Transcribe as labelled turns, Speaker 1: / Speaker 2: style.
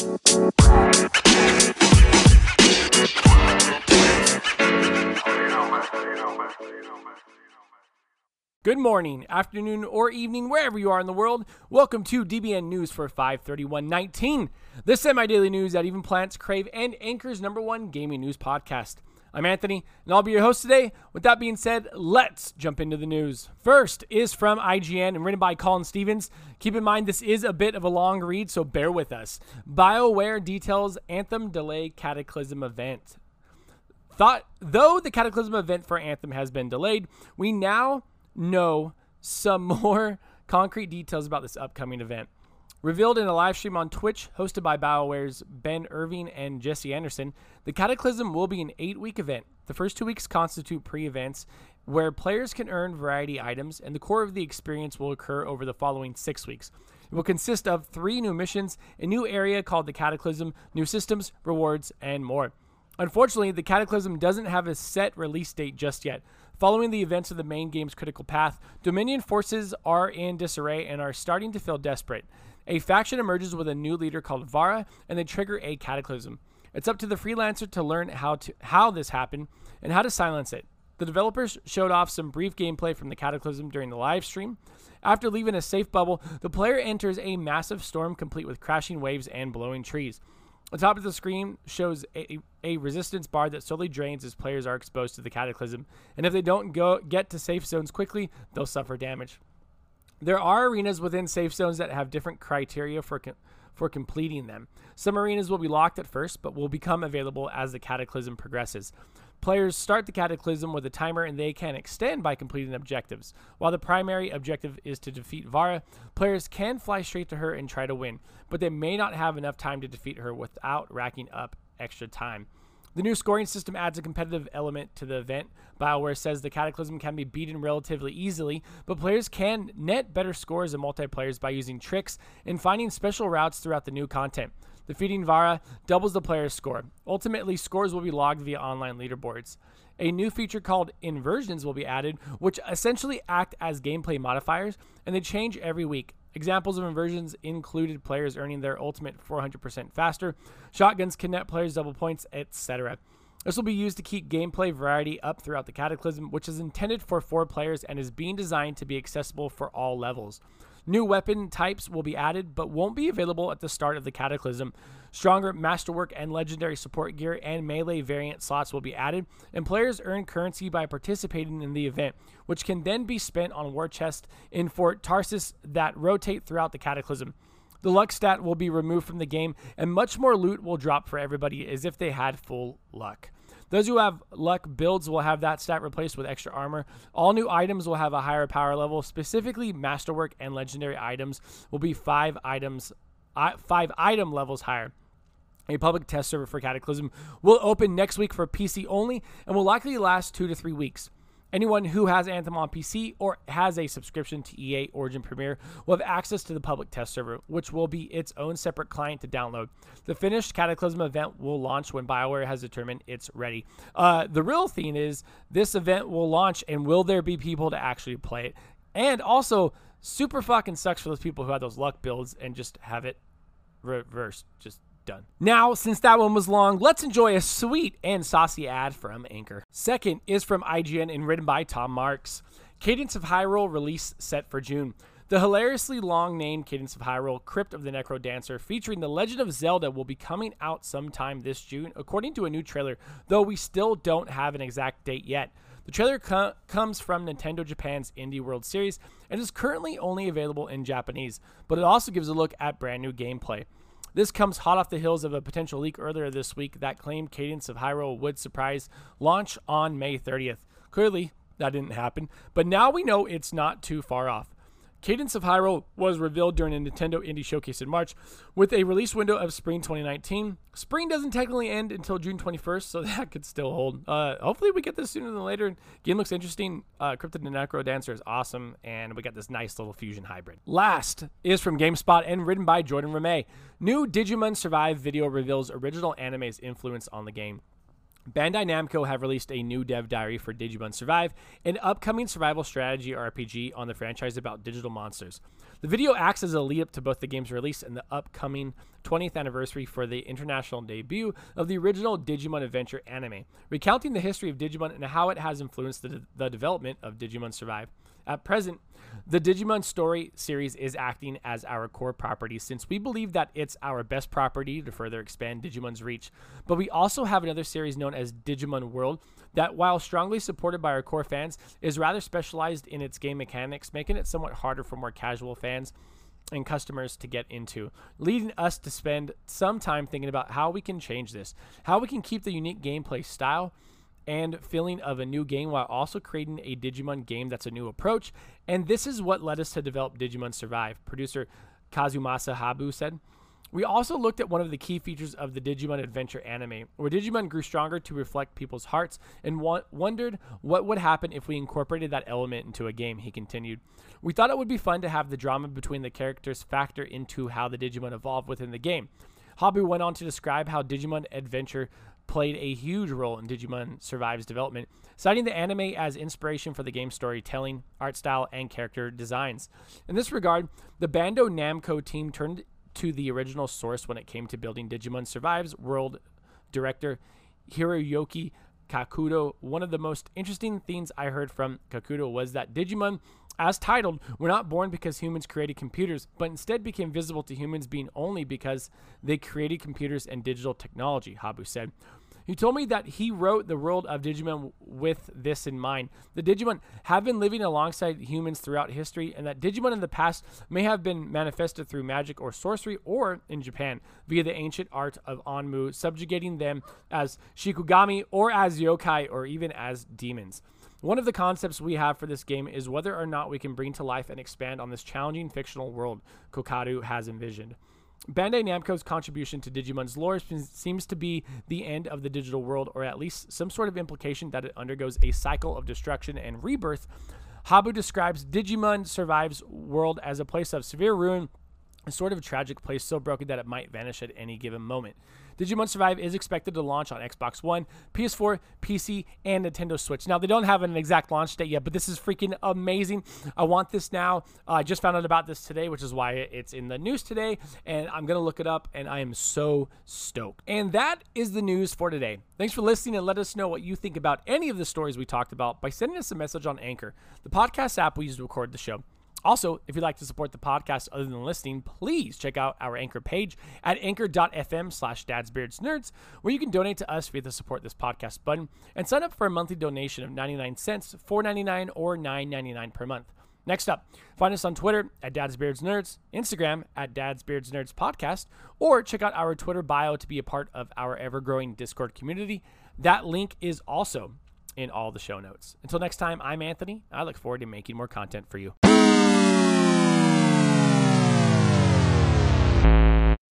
Speaker 1: Good morning, afternoon, or evening, wherever you are in the world. Welcome to DBN News for 531.19, the semi daily news that even plants crave and anchors number one gaming news podcast. I'm Anthony, and I'll be your host today. With that being said, let's jump into the news. First is from IGN and written by Colin Stevens. Keep in mind, this is a bit of a long read, so bear with us. BioWare details Anthem Delay Cataclysm event. Thought, though the Cataclysm event for Anthem has been delayed, we now know some more concrete details about this upcoming event. Revealed in a live stream on Twitch hosted by BioWare's Ben Irving and Jesse Anderson, the Cataclysm will be an eight week event. The first two weeks constitute pre events where players can earn variety items, and the core of the experience will occur over the following six weeks. It will consist of three new missions, a new area called the Cataclysm, new systems, rewards, and more. Unfortunately, the Cataclysm doesn't have a set release date just yet. Following the events of the main game's critical path, Dominion forces are in disarray and are starting to feel desperate. A faction emerges with a new leader called Vara, and they trigger a cataclysm. It's up to the freelancer to learn how to how this happened and how to silence it. The developers showed off some brief gameplay from the Cataclysm during the live stream. After leaving a safe bubble, the player enters a massive storm complete with crashing waves and blowing trees. The top of the screen shows a, a resistance bar that slowly drains as players are exposed to the cataclysm, and if they don't go get to safe zones quickly, they'll suffer damage. There are arenas within safe zones that have different criteria for for completing them. Some arenas will be locked at first, but will become available as the cataclysm progresses. Players start the Cataclysm with a timer and they can extend by completing objectives. While the primary objective is to defeat Vara, players can fly straight to her and try to win, but they may not have enough time to defeat her without racking up extra time. The new scoring system adds a competitive element to the event. BioWare says the Cataclysm can be beaten relatively easily, but players can net better scores in multiplayers by using tricks and finding special routes throughout the new content. Defeating Vara doubles the player's score. Ultimately, scores will be logged via online leaderboards. A new feature called inversions will be added, which essentially act as gameplay modifiers, and they change every week. Examples of inversions included players earning their ultimate 400% faster, shotguns can net players double points, etc. This will be used to keep gameplay variety up throughout the Cataclysm, which is intended for four players and is being designed to be accessible for all levels. New weapon types will be added, but won't be available at the start of the Cataclysm. Stronger Masterwork and Legendary Support Gear and Melee variant slots will be added, and players earn currency by participating in the event, which can then be spent on war chests in Fort Tarsis that rotate throughout the Cataclysm. The luck stat will be removed from the game, and much more loot will drop for everybody as if they had full luck. Those who have luck builds will have that stat replaced with extra armor. All new items will have a higher power level. Specifically, masterwork and legendary items will be five items, uh, five item levels higher. A public test server for Cataclysm will open next week for PC only and will likely last two to three weeks. Anyone who has Anthem on PC or has a subscription to EA Origin Premier will have access to the public test server, which will be its own separate client to download. The finished Cataclysm event will launch when BioWare has determined it's ready. Uh, the real thing is this event will launch, and will there be people to actually play it? And also, super fucking sucks for those people who had those luck builds and just have it reversed. Just done. Now, since that one was long, let's enjoy a sweet and saucy ad from Anchor. Second is from IGN and written by Tom Marks. Cadence of Hyrule release set for June. The hilariously long named Cadence of Hyrule Crypt of the Necro Dancer featuring The Legend of Zelda will be coming out sometime this June, according to a new trailer, though we still don't have an exact date yet. The trailer co- comes from Nintendo Japan's Indie World Series and is currently only available in Japanese, but it also gives a look at brand new gameplay. This comes hot off the heels of a potential leak earlier this week that claimed Cadence of Hyrule would surprise launch on May 30th. Clearly, that didn't happen, but now we know it's not too far off. Cadence of Hyrule was revealed during a Nintendo Indie Showcase in March with a release window of spring 2019. Spring doesn't technically end until June 21st, so that could still hold. Uh, hopefully, we get this sooner than later. Game looks interesting. Uh, Crypt of Necro Dancer is awesome, and we got this nice little fusion hybrid. Last is from GameSpot and written by Jordan Ramée. New Digimon Survive video reveals original anime's influence on the game. Bandai Namco have released a new dev diary for Digimon Survive, an upcoming survival strategy RPG on the franchise about digital monsters. The video acts as a lead up to both the game's release and the upcoming 20th anniversary for the international debut of the original Digimon Adventure anime, recounting the history of Digimon and how it has influenced the, the development of Digimon Survive. At present, the Digimon story series is acting as our core property since we believe that it's our best property to further expand Digimon's reach. But we also have another series known as Digimon World that, while strongly supported by our core fans, is rather specialized in its game mechanics, making it somewhat harder for more casual fans and customers to get into, leading us to spend some time thinking about how we can change this, how we can keep the unique gameplay style and feeling of a new game while also creating a Digimon game that's a new approach. And this is what led us to develop Digimon Survive. Producer Kazumasa Habu said. We also looked at one of the key features of the Digimon Adventure anime, where Digimon grew stronger to reflect people's hearts, and wa- wondered what would happen if we incorporated that element into a game, he continued. We thought it would be fun to have the drama between the characters factor into how the Digimon evolve within the game. Habu went on to describe how Digimon Adventure played a huge role in Digimon Survive's development, citing the anime as inspiration for the game's storytelling, art style, and character designs. In this regard, the Bandai Namco team turned to the original source when it came to building Digimon Survive's world director Hiroyuki Kakudo. One of the most interesting things I heard from Kakudo was that Digimon, as titled, we're not born because humans created computers, but instead became visible to humans being only because they created computers and digital technology, Habu said. He told me that he wrote the world of Digimon with this in mind. The Digimon have been living alongside humans throughout history, and that Digimon in the past may have been manifested through magic or sorcery, or in Japan, via the ancient art of Onmu, subjugating them as Shikigami or as yokai, or even as demons. One of the concepts we have for this game is whether or not we can bring to life and expand on this challenging fictional world Kakudo has envisioned. Bandai Namco's contribution to Digimon's lore seems to be the end of the digital world, or at least some sort of implication that it undergoes a cycle of destruction and rebirth. Habu describes Digimon Survives world as a place of severe ruin, a sort of tragic place so broken that it might vanish at any given moment. Digimon Survive is expected to launch on Xbox One, PS4, PC, and Nintendo Switch. Now, they don't have an exact launch date yet, but this is freaking amazing. I want this now. Uh, I just found out about this today, which is why it's in the news today, and I'm going to look it up, and I am so stoked. And that is the news for today. Thanks for listening, and let us know what you think about any of the stories we talked about by sending us a message on Anchor, the podcast app we use to record the show. Also, if you'd like to support the podcast other than listening, please check out our Anchor page at anchor.fm slash dadsbeardsnerds, where you can donate to us via the support this podcast button and sign up for a monthly donation of 99 cents, 4.99 or 9.99 per month. Next up, find us on Twitter at dadsbeardsnerds, Instagram at Dad's Beards Nerds Podcast, or check out our Twitter bio to be a part of our ever growing Discord community. That link is also in all the show notes. Until next time, I'm Anthony. I look forward to making more content for you.